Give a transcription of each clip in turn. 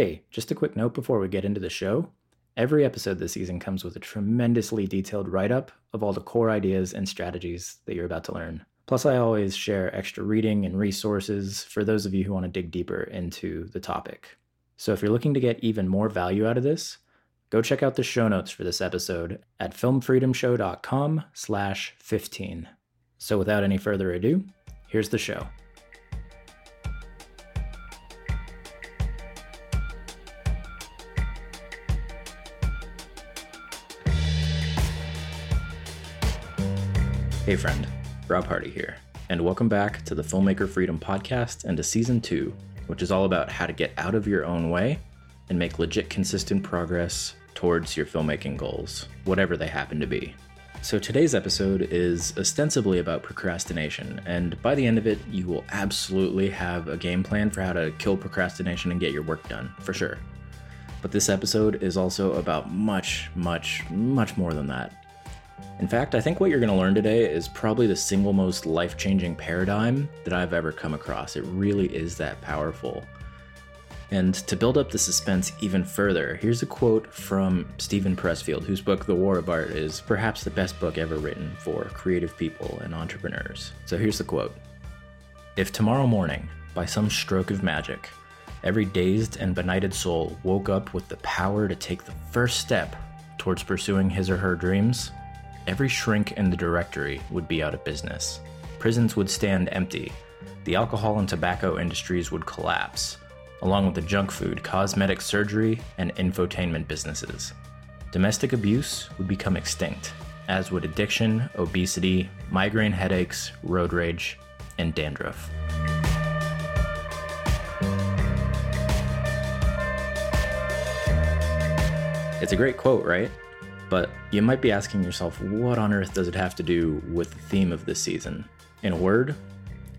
Hey, just a quick note before we get into the show. Every episode this season comes with a tremendously detailed write up of all the core ideas and strategies that you're about to learn. Plus, I always share extra reading and resources for those of you who want to dig deeper into the topic. So if you're looking to get even more value out of this, go check out the show notes for this episode at filmfreedomshow.com slash 15. So without any further ado, here's the show. Hey friend, Rob Hardy here, and welcome back to the Filmmaker Freedom Podcast and to Season 2, which is all about how to get out of your own way and make legit consistent progress towards your filmmaking goals, whatever they happen to be. So today's episode is ostensibly about procrastination, and by the end of it, you will absolutely have a game plan for how to kill procrastination and get your work done, for sure. But this episode is also about much, much, much more than that. In fact, I think what you're going to learn today is probably the single most life changing paradigm that I've ever come across. It really is that powerful. And to build up the suspense even further, here's a quote from Steven Pressfield, whose book The War of Art is perhaps the best book ever written for creative people and entrepreneurs. So here's the quote If tomorrow morning, by some stroke of magic, every dazed and benighted soul woke up with the power to take the first step towards pursuing his or her dreams, every shrink in the directory would be out of business. Prisons would stand empty. The alcohol and tobacco industries would collapse, along with the junk food, cosmetic surgery, and infotainment businesses. Domestic abuse would become extinct, as would addiction, obesity, migraine headaches, road rage, and dandruff. It's a great quote, right? But you might be asking yourself, what on earth does it have to do with the theme of this season? In a word,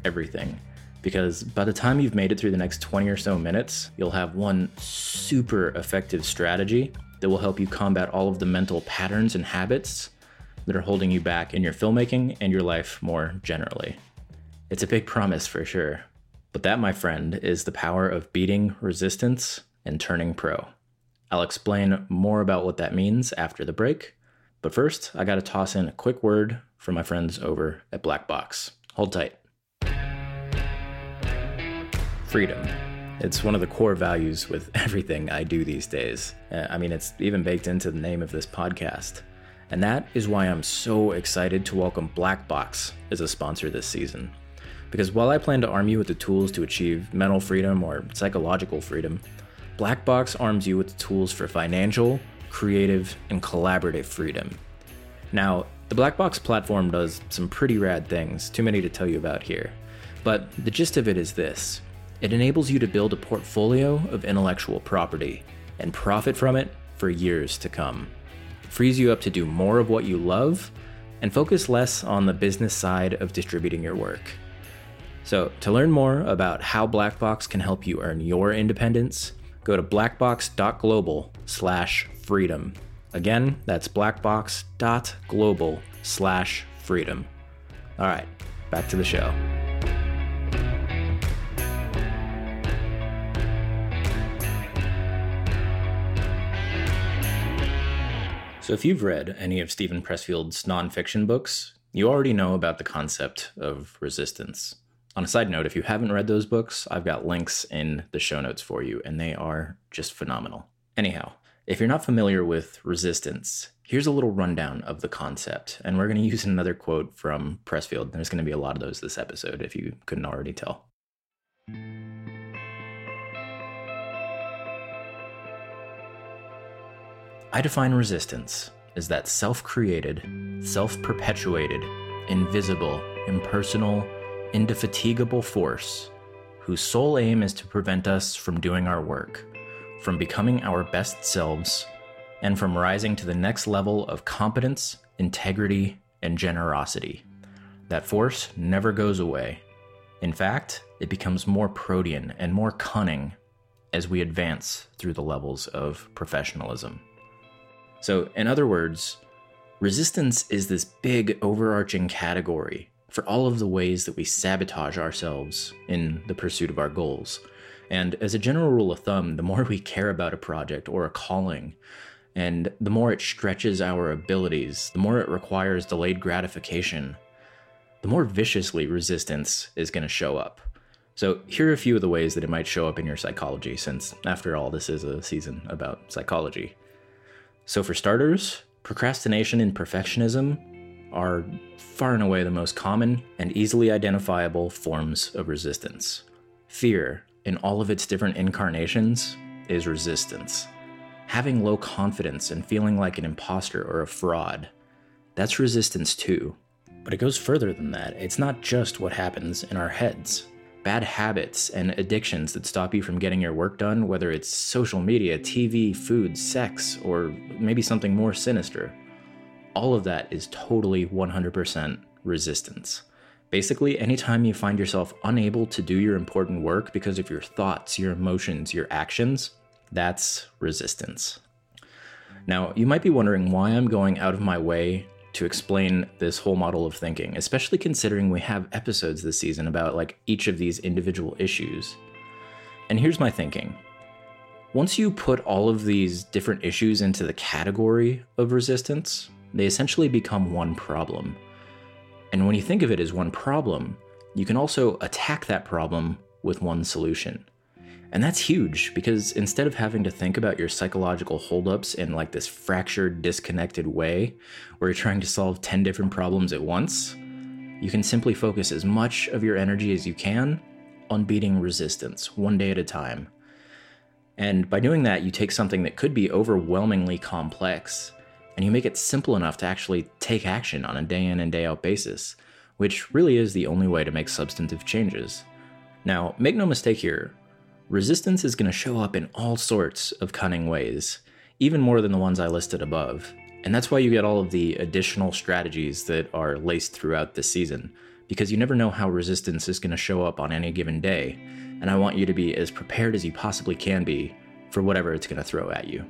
everything. Because by the time you've made it through the next 20 or so minutes, you'll have one super effective strategy that will help you combat all of the mental patterns and habits that are holding you back in your filmmaking and your life more generally. It's a big promise for sure. But that, my friend, is the power of beating resistance and turning pro. I'll explain more about what that means after the break. But first, I gotta toss in a quick word from my friends over at Blackbox. Hold tight. Freedom. It's one of the core values with everything I do these days. Uh, I mean, it's even baked into the name of this podcast. And that is why I'm so excited to welcome Blackbox as a sponsor this season. Because while I plan to arm you with the tools to achieve mental freedom or psychological freedom, Blackbox arms you with tools for financial, creative, and collaborative freedom. Now, the Blackbox platform does some pretty rad things, too many to tell you about here. But the gist of it is this it enables you to build a portfolio of intellectual property and profit from it for years to come. It frees you up to do more of what you love and focus less on the business side of distributing your work. So, to learn more about how Blackbox can help you earn your independence, go to blackbox.global slash freedom. Again, that's blackbox.global slash freedom. All right, back to the show. So, if you've read any of Steven Pressfield's nonfiction books, you already know about the concept of resistance. On a side note, if you haven't read those books, I've got links in the show notes for you, and they are just phenomenal. Anyhow, if you're not familiar with resistance, here's a little rundown of the concept, and we're going to use another quote from Pressfield. There's going to be a lot of those this episode, if you couldn't already tell. I define resistance as that self created, self perpetuated, invisible, impersonal, indefatigable force whose sole aim is to prevent us from doing our work, from becoming our best selves, and from rising to the next level of competence, integrity, and generosity. That force never goes away. In fact, it becomes more protean and more cunning as we advance through the levels of professionalism. So, in other words, resistance is this big overarching category for all of the ways that we sabotage ourselves in the pursuit of our goals. And as a general rule of thumb, the more we care about a project or a calling, and the more it stretches our abilities, the more it requires delayed gratification, the more viciously resistance is going to show up. So, here are a few of the ways that it might show up in your psychology, since, after all, this is a season about psychology. So, for starters, procrastination and perfectionism are far and away the most common and easily identifiable forms of resistance. Fear, in all of its different incarnations, is resistance. Having low confidence and feeling like an imposter or a fraud, that's resistance too. But it goes further than that. It's not just what happens in our heads. Bad habits and addictions that stop you from getting your work done, whether it's social media, TV, food, sex, or maybe something more sinister. All of that is totally 100% resistance. Basically, anytime you find yourself unable to do your important work because of your thoughts, your emotions, your actions, that's resistance. Now, you might be wondering why I'm going out of my way to explain this whole model of thinking, especially considering we have episodes this season about like each of these individual issues. And here's my thinking. Once you put all of these different issues into the category of resistance, they essentially become one problem. And when you think of it as one problem, you can also attack that problem with one solution. And that's huge because instead of having to think about your psychological holdups in like this fractured, disconnected way where you're trying to solve 10 different problems at once, you can simply focus as much of your energy as you can on beating resistance one day at a time. And by doing that, you take something that could be overwhelmingly complex and you make it simple enough to actually take action on a day in and day out basis, which really is the only way to make substantive changes. Now, make no mistake here, resistance is going to show up in all sorts of cunning ways, even more than the ones I listed above. And that's why you get all of the additional strategies that are laced throughout this season, because you never know how resistance is going to show up on any given day, and I want you to be as prepared as you possibly can be for whatever it's going to throw at you.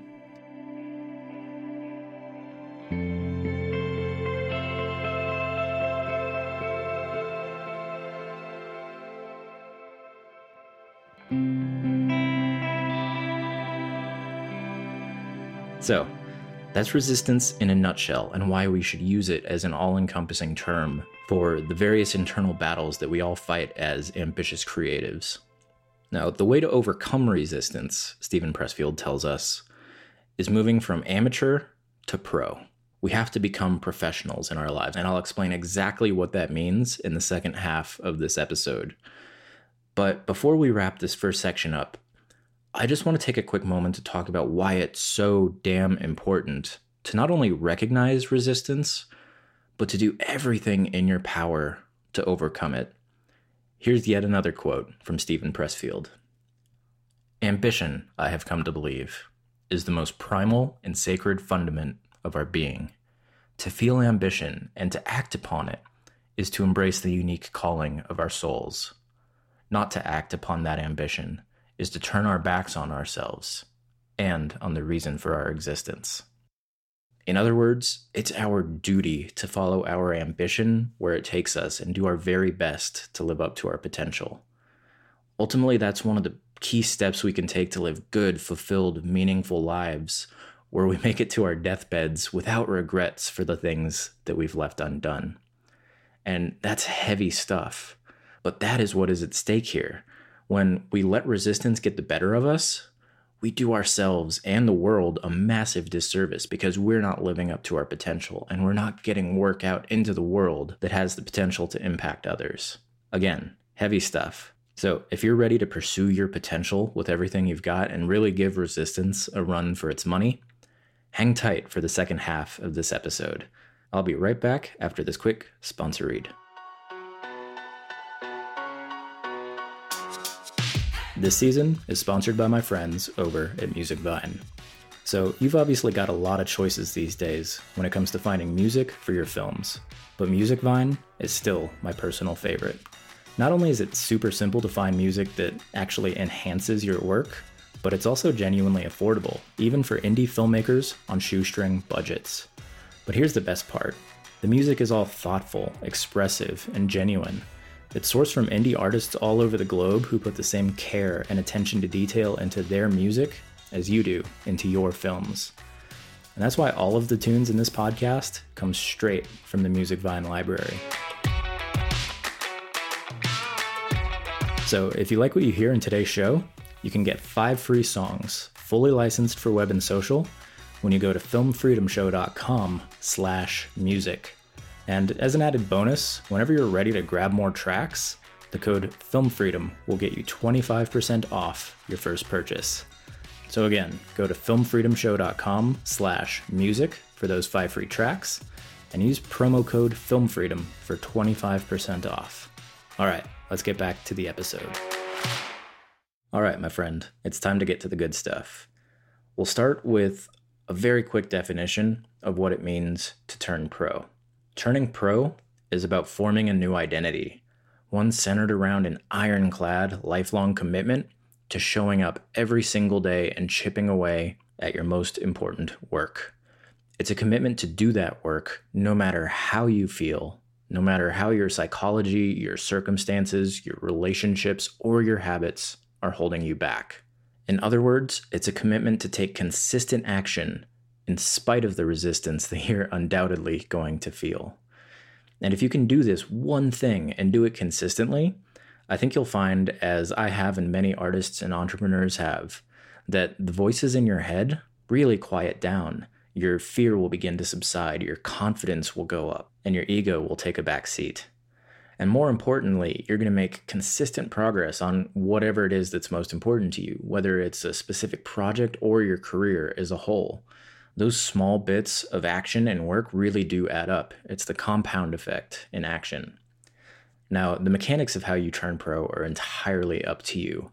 So, that's resistance in a nutshell, and why we should use it as an all encompassing term for the various internal battles that we all fight as ambitious creatives. Now, the way to overcome resistance, Steven Pressfield tells us, is moving from amateur to pro. We have to become professionals in our lives, and I'll explain exactly what that means in the second half of this episode. But before we wrap this first section up, I just want to take a quick moment to talk about why it's so damn important to not only recognize resistance, but to do everything in your power to overcome it. Here's yet another quote from Steven Pressfield Ambition, I have come to believe, is the most primal and sacred fundament of our being. To feel ambition and to act upon it is to embrace the unique calling of our souls. Not to act upon that ambition is to turn our backs on ourselves and on the reason for our existence. In other words, it's our duty to follow our ambition where it takes us and do our very best to live up to our potential. Ultimately, that's one of the key steps we can take to live good, fulfilled, meaningful lives where we make it to our deathbeds without regrets for the things that we've left undone. And that's heavy stuff. But that is what is at stake here when we let resistance get the better of us, we do ourselves and the world a massive disservice because we're not living up to our potential and we're not getting work out into the world that has the potential to impact others. Again, heavy stuff. So, if you're ready to pursue your potential with everything you've got and really give resistance a run for its money, hang tight for the second half of this episode. I'll be right back after this quick sponsor read. This season is sponsored by my friends over at Music Vine. So, you've obviously got a lot of choices these days when it comes to finding music for your films, but Music Vine is still my personal favorite. Not only is it super simple to find music that actually enhances your work, but it's also genuinely affordable, even for indie filmmakers on shoestring budgets. But here's the best part the music is all thoughtful, expressive, and genuine It's sourced from indie artists all over the globe who put the same care and attention to detail into their music as you do into your films. And that's why all of the tunes in this podcast come straight from the Music Vine library. So if you like what you hear in today's show, you can get five free songs, fully licensed for web and social, when you go to filmfreedomshow.com slash music. And as an added bonus, whenever you're ready to grab more tracks, the code FilmFreedom will get you 25% off your first purchase. So again, go to filmfreedomshow.com slash music for those five free tracks and use promo code FilmFreedom for 25% off. All right, let's get back to the episode. All right, my friend, it's time to get to the good stuff. We'll start with a very quick definition of what it means to turn pro. Turning pro is about forming a new identity, one centered around an ironclad, lifelong commitment to showing up every single day and chipping away at your most important work. It's a commitment to do that work no matter how you feel, no matter how your psychology, your circumstances, your relationships, or your habits are holding you back. In other words, it's a commitment to take consistent action in spite of the resistance that you're undoubtedly going to feel. And if you can do this one thing and do it consistently, I think you'll find, as I have and many artists and entrepreneurs have, that the voices in your head really quiet down. Your fear will begin to subside, your confidence will go up, and your ego will take a back seat. And more importantly, you're going to make consistent progress on whatever it is that's most important to you, whether it's a specific project or your career as a whole those small bits of action and work really do add up. It's the compound effect in action. Now, the mechanics of how you turn pro are entirely up to you.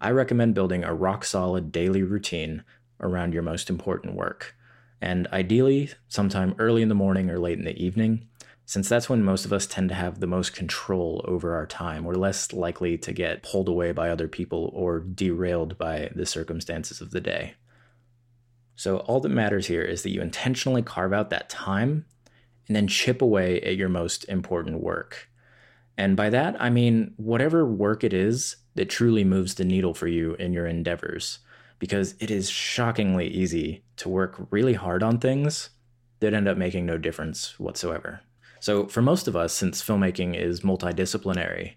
I recommend building a rock solid daily routine around your most important work, and ideally, sometime early in the morning or late in the evening, since that's when most of us tend to have the most control over our time. We're less likely to get pulled away by other people or derailed by the circumstances of the day. So, all that matters here is that you intentionally carve out that time and then chip away at your most important work. And by that, I mean whatever work it is that truly moves the needle for you in your endeavors, because it is shockingly easy to work really hard on things that end up making no difference whatsoever. So, for most of us, since filmmaking is multidisciplinary,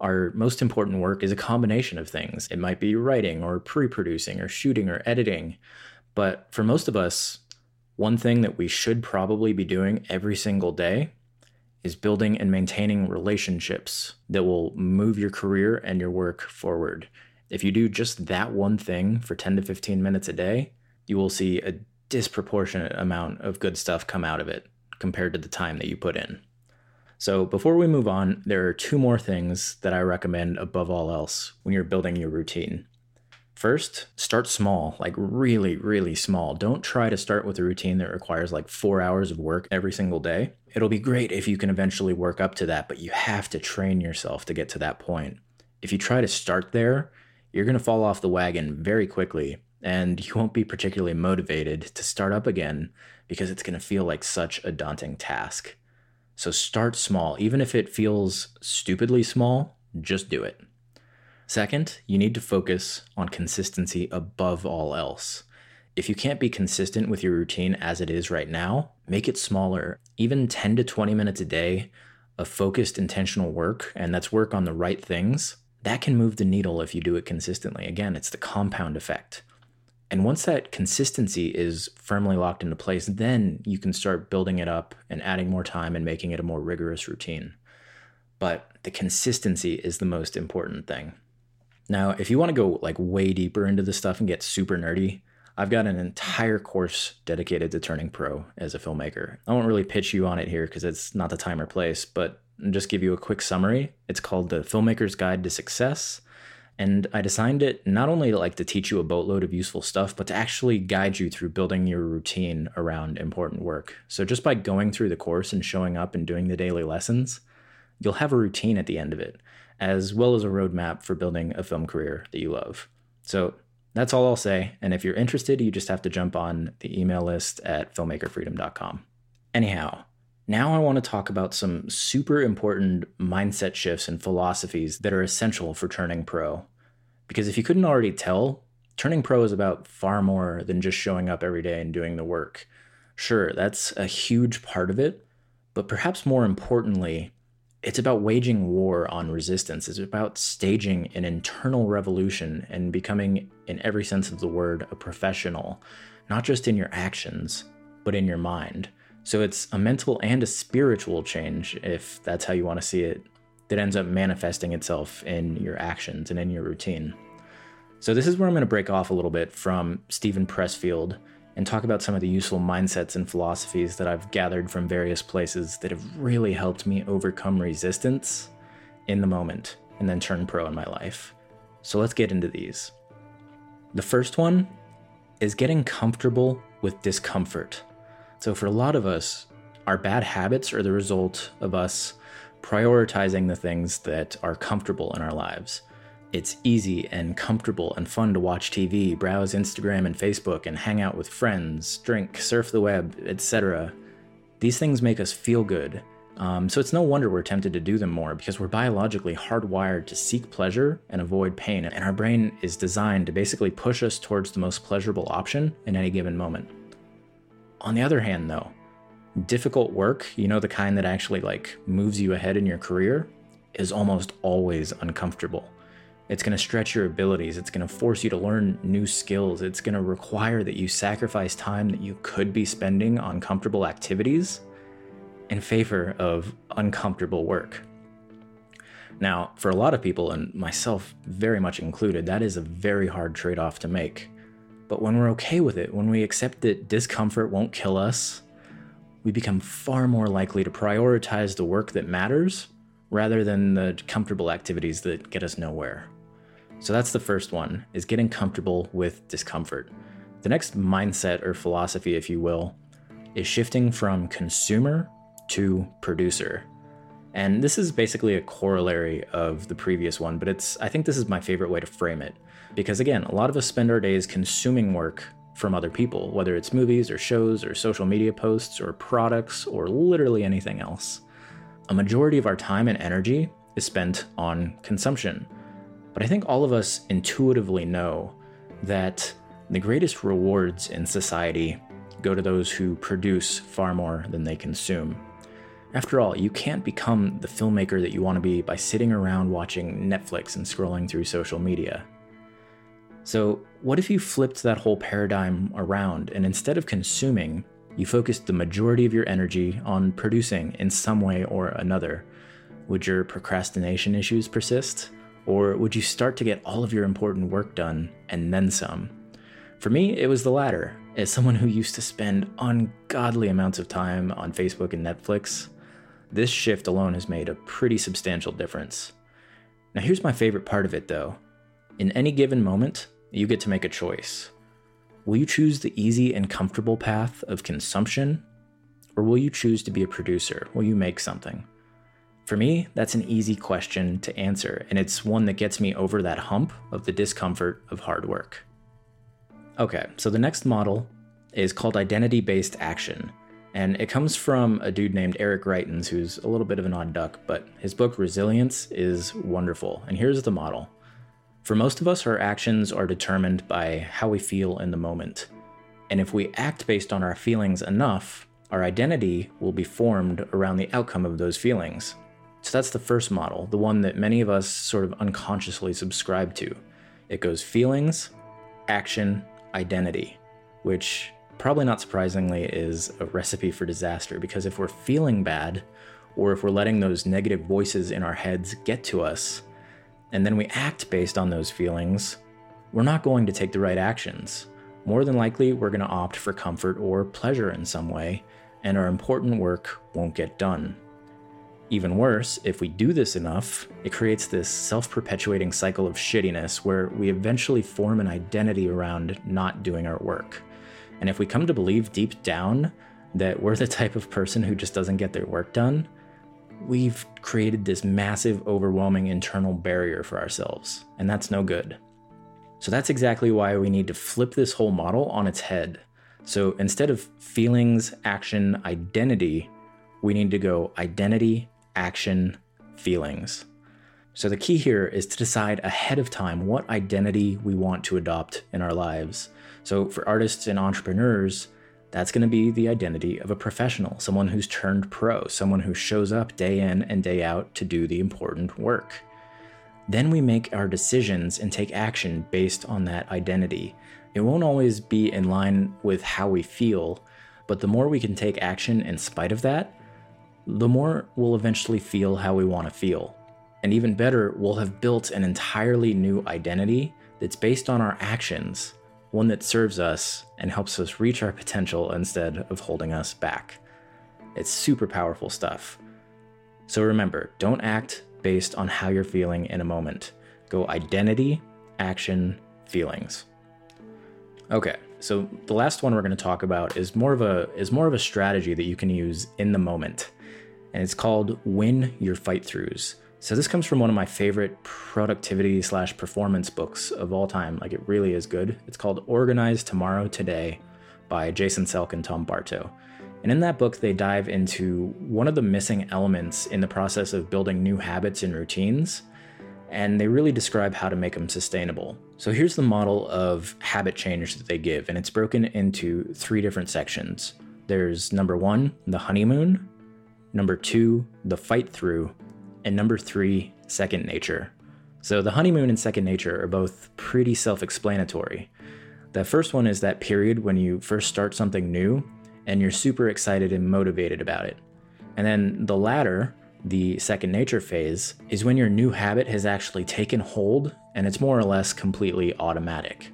our most important work is a combination of things. It might be writing or pre producing or shooting or editing but for most of us, one thing that we should probably be doing every single day is building and maintaining relationships that will move your career and your work forward. If you do just that one thing for 10 to 15 minutes a day, you will see a disproportionate amount of good stuff come out of it compared to the time that you put in. So, before we move on, there are two more things that I recommend above all else when you're building your routine. First, start small, like really, really small. Don't try to start with a routine that requires like four hours of work every single day. It'll be great if you can eventually work up to that, but you have to train yourself to get to that point. If you try to start there, you're going to fall off the wagon very quickly and you won't be particularly motivated to start up again because it's going to feel like such a daunting task. So start small. Even if it feels stupidly small, just do it. Second, you need to focus on consistency above all else. If you can't be consistent with your routine as it is right now, make it smaller. Even 10 to 20 minutes a day of focused, intentional work, and that's work on the right things, that can move the needle if you do it consistently. Again, it's the compound effect. And once that consistency is firmly locked into place, then you can start building it up and adding more time and making it a more rigorous routine. But the consistency is the most important thing. Now, if you want to go like way deeper into this stuff and get super nerdy, I've got an entire course dedicated to turning pro as a filmmaker. I won't really pitch you on it here because it's not the time or place, but just give you a quick summary. It's called The Filmmaker's Guide to Success. And I designed it not only to like to teach you a boatload of useful stuff, but to actually guide you through building your routine around important work. So just by going through the course and showing up and doing the daily lessons, you'll have a routine at the end of it as well as a roadmap for building a film career that you love. So that's all I'll say. And if you're interested, you just have to jump on the email list at filmmakerfreedom.com. Anyhow, Now, I want to talk about some super important mindset shifts and philosophies that are essential for turning pro. Because if you couldn't already tell, turning pro is about far more than just showing up every day and doing the work. Sure, that's a huge part of it, but perhaps more importantly, it's about waging war on resistance. It's about staging an internal revolution and becoming, in every sense of the word, a professional, not just in your actions, but in your mind. So it's a mental and a spiritual change, if that's how you want to see it, that ends up manifesting itself in your actions and in your routine. So this is where I'm going to break off a little bit from Steven Pressfield and talk about some of the useful mindsets and philosophies that I've gathered from various places that have really helped me overcome resistance in the moment and then turn pro in my life. So let's get into these. The first one is getting comfortable with discomfort. So, for a lot of us, our bad habits are the result of us prioritizing the things that are comfortable in our lives. It's easy and comfortable and fun to watch TV, browse Instagram and Facebook, and hang out with friends, drink, surf the web, etc. These things make us feel good. Um, so it's no wonder we're tempted to do them more because we're biologically hardwired to seek pleasure and avoid pain, and our brain is designed to basically push us towards the most pleasurable option in any given moment. On the other hand, though, difficult work, you know, the kind that actually like moves you ahead in your career, is almost always uncomfortable. It's going to stretch your abilities. It's going to force you to learn new skills. It's going to require that you sacrifice time that you could be spending on comfortable activities in favor of uncomfortable work. Now, for a lot of people, and myself very much included, that is a very hard trade off to make. But when we're okay with it, when we accept that discomfort won't kill us, we become far more likely to prioritize the work that matters rather than the comfortable activities that get us nowhere. So that's the first one, is getting comfortable with discomfort. The next mindset or philosophy, if you will, is shifting from consumer to producer. And this is basically a corollary of the previous one, but it's I think this is my favorite way to frame it. Because again, a lot of us spend our days consuming work from other people, whether it's movies or shows or social media posts or products or literally anything else. A majority of our time and energy is spent on consumption. But I think all of us intuitively know that the greatest rewards in society go to those who produce far more than they consume. After all, you can't become the filmmaker that you want to be by sitting around watching Netflix and scrolling through social media. So, what if you flipped that whole paradigm around and instead of consuming, you focused the majority of your energy on producing in some way or another? Would your procrastination issues persist? Or would you start to get all of your important work done and then some? For me, it was the latter. As someone who used to spend ungodly amounts of time on Facebook and Netflix, this shift alone has made a pretty substantial difference. Now, here's my favorite part of it though. In any given moment, you get to make a choice. Will you choose the easy and comfortable path of consumption? Or will you choose to be a producer? Will you make something? For me, that's an easy question to answer, and it's one that gets me over that hump of the discomfort of hard work. Okay, so the next model is called identity based action, and it comes from a dude named Eric Greitens, who's a little bit of an odd duck, but his book Resilience is wonderful. And here's the model for most of us, our actions are determined by how we feel in the moment. And if we act based on our feelings enough, our identity will be formed around the outcome of those feelings. So that's the first model, the one that many of us sort of unconsciously subscribe to. It goes feelings, action, identity, which probably not surprisingly is a recipe for disaster because if we're feeling bad, or if we're letting those negative voices in our heads get to us, and then we act based on those feelings, we're not going to take the right actions. More than likely, we're going to opt for comfort or pleasure in some way, and our important work won't get done. Even worse, if we do this enough, it creates this self perpetuating cycle of shittiness where we eventually form an identity around not doing our work. And if we come to believe deep down that we're the type of person who just doesn't get their work done, we've created this massive, overwhelming internal barrier for ourselves, and that's no good. So that's exactly why we need to flip this whole model on its head. So instead of feelings, action, identity, we need to go identity, action, feelings. So the key here is to decide ahead of time what identity we want to adopt in our lives. So for artists and entrepreneurs, that's going to be the identity of a professional, someone who's turned pro, someone who shows up day in and day out to do the important work. Then we make our decisions and take action based on that identity. It won't always be in line with how we feel, but the more we can take action in spite of that, the more we'll eventually feel how we want to feel. And even better, we'll have built an entirely new identity that's based on our actions one that serves us and helps us reach our potential instead of holding us back. It's super powerful stuff. So remember, don't act based on how you're feeling in a moment. Go identity, action, feelings. Okay, so the last one we're going to talk about is more of a is more of a strategy that you can use in the moment. And it's called win your fight throughs. So this comes from one of my favorite productivity slash performance books of all time. Like it really is good. It's called Organize Tomorrow Today by Jason Selk and Tom Bartow. And in that book, they dive into one of the missing elements in the process of building new habits and routines. And they really describe how to make them sustainable. So here's the model of habit change that they give, and it's broken into three different sections. There's number one, the honeymoon, number two, the fight through, and number three, second nature. So the honeymoon and second nature are both pretty self explanatory. The first one is that period when you first start something new and you're super excited and motivated about it. And then the latter, the second nature phase, is when your new habit has actually taken hold and it's more or less completely automatic.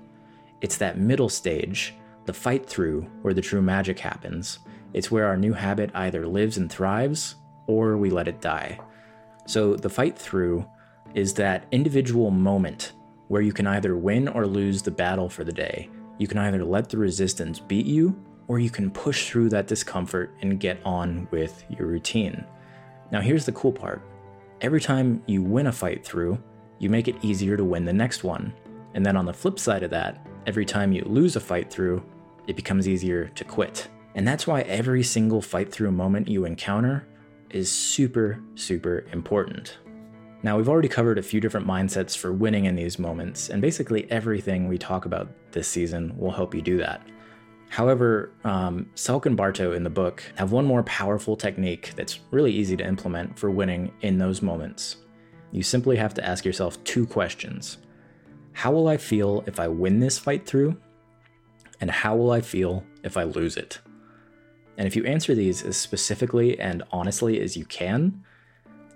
It's that middle stage, the fight through, where the true magic happens. It's where our new habit either lives and thrives or we let it die. So the fight through is that individual moment where you can either win or lose the battle for the day. You can either let the resistance beat you, or you can push through that discomfort and get on with your routine. Now, here's the cool part every time you win a fight through, you make it easier to win the next one. And then on the flip side of that, every time you lose a fight through, it becomes easier to quit. And that's why every single fight through moment you encounter is super, super important. Now, we've already covered a few different mindsets for winning in these moments, and basically everything we talk about this season will help you do that. However, um, Selk and Bartow in the book have one more powerful technique that's really easy to implement for winning in those moments. You simply have to ask yourself two questions How will I feel if I win this fight through? And how will I feel if I lose it? And if you answer these as specifically and honestly as you can,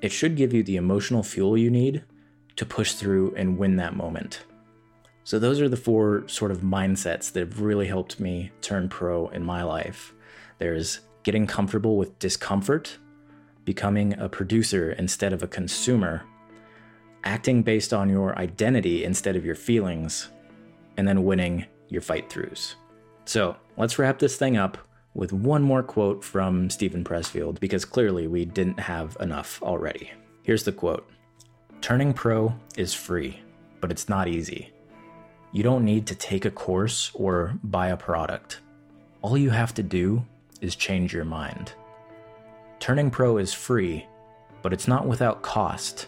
it should give you the emotional fuel you need to push through and win that moment. So, those are the four sort of mindsets that have really helped me turn pro in my life. There's getting comfortable with discomfort, becoming a producer instead of a consumer, acting based on your identity instead of your feelings, and then winning your fight throughs. So, let's wrap this thing up with one more quote from Steven Pressfield because clearly we didn't have enough already. Here's the quote Turning pro is free, but it's not easy. You don't need to take a course or buy a product. All you have to do is change your mind. Turning pro is free, but it's not without cost.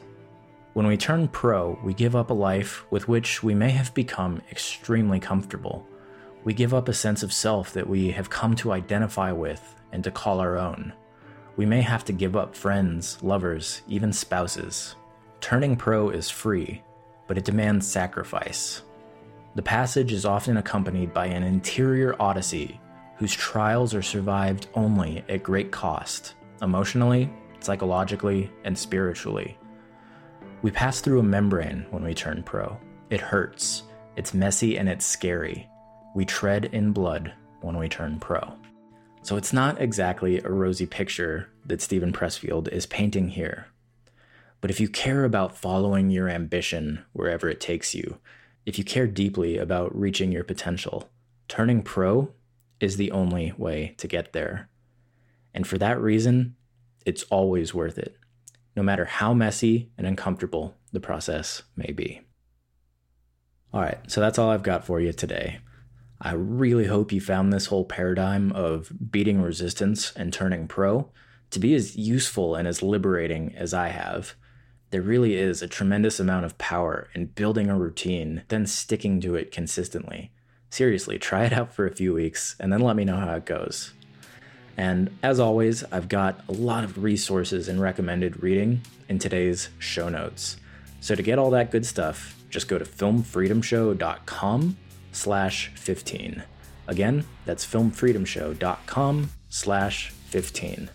When we turn pro, we give up a life with which we may have become extremely comfortable we give up a sense of self that we have come to identify with and to call our own. We may have to give up friends, lovers, even spouses. Turning pro is free, but it demands sacrifice. The passage is often accompanied by an interior odyssey whose trials are survived only at great cost, emotionally, psychologically, and spiritually. We pass through a membrane when we turn pro. It hurts, it's messy, and it's scary. We tread in blood when we turn pro. So it's not exactly a rosy picture that Steven Pressfield is painting here. But if you care about following your ambition wherever it takes you, if you care deeply about reaching your potential, turning pro is the only way to get there. And for that reason, it's always worth it, no matter how messy and uncomfortable the process may be. All right, so that's all I've got for you today. I really hope you found this whole paradigm of beating resistance and turning pro to be as useful and as liberating as I have, there really is a tremendous amount of power in building a routine, then sticking to it consistently. Seriously, try it out for a few weeks and then let me know how it goes. And as always, I've got a lot of resources and recommended reading in today's show notes. So to get all that good stuff, just go to filmfreedomshow.com slash 15. Again, that's filmfreedomshow.com slash 15.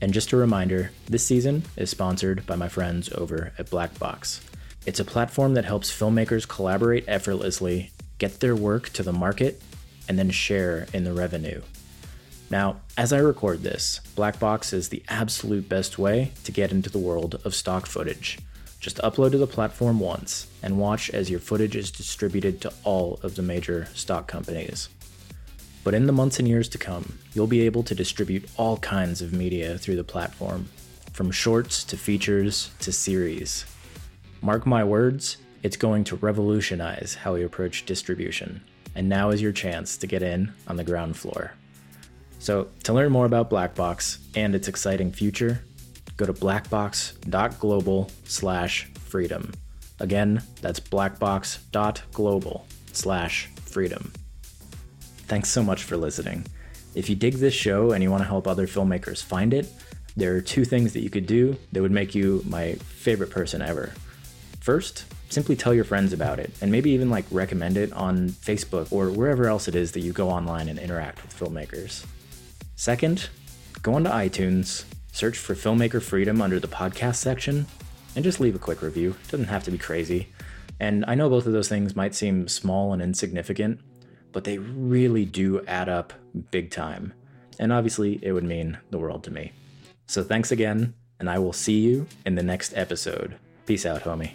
And just a reminder, this season is sponsored by my friends over at Blackbox. It's a platform that helps filmmakers collaborate effortlessly, get their work to the market, and then share in the revenue. Now, as I record this, Blackbox is the absolute best way to get into the world of stock footage. Just upload to the platform once and watch as your footage is distributed to all of the major stock companies. But in the months and years to come, you'll be able to distribute all kinds of media through the platform, from shorts to features to series. Mark my words, it's going to revolutionize how we approach distribution, and now is your chance to get in on the ground floor. So, to learn more about Blackbox and its exciting future, go to blackbox.global slash freedom. Again, that's blackbox.global slash freedom. Thanks so much for listening. If you dig this show and you want to help other filmmakers find it, there are two things that you could do that would make you my favorite person ever. First, simply tell your friends about it and maybe even like recommend it on Facebook or wherever else it is that you go online and interact with filmmakers. Second, go onto iTunes, search for Filmmaker Freedom under the podcast section, and just leave a quick review. It doesn't have to be crazy. And I know both of those things might seem small and insignificant, but they really do add up big time. And obviously, it would mean the world to me. So thanks again, and I will see you in the next episode. Peace out, homie.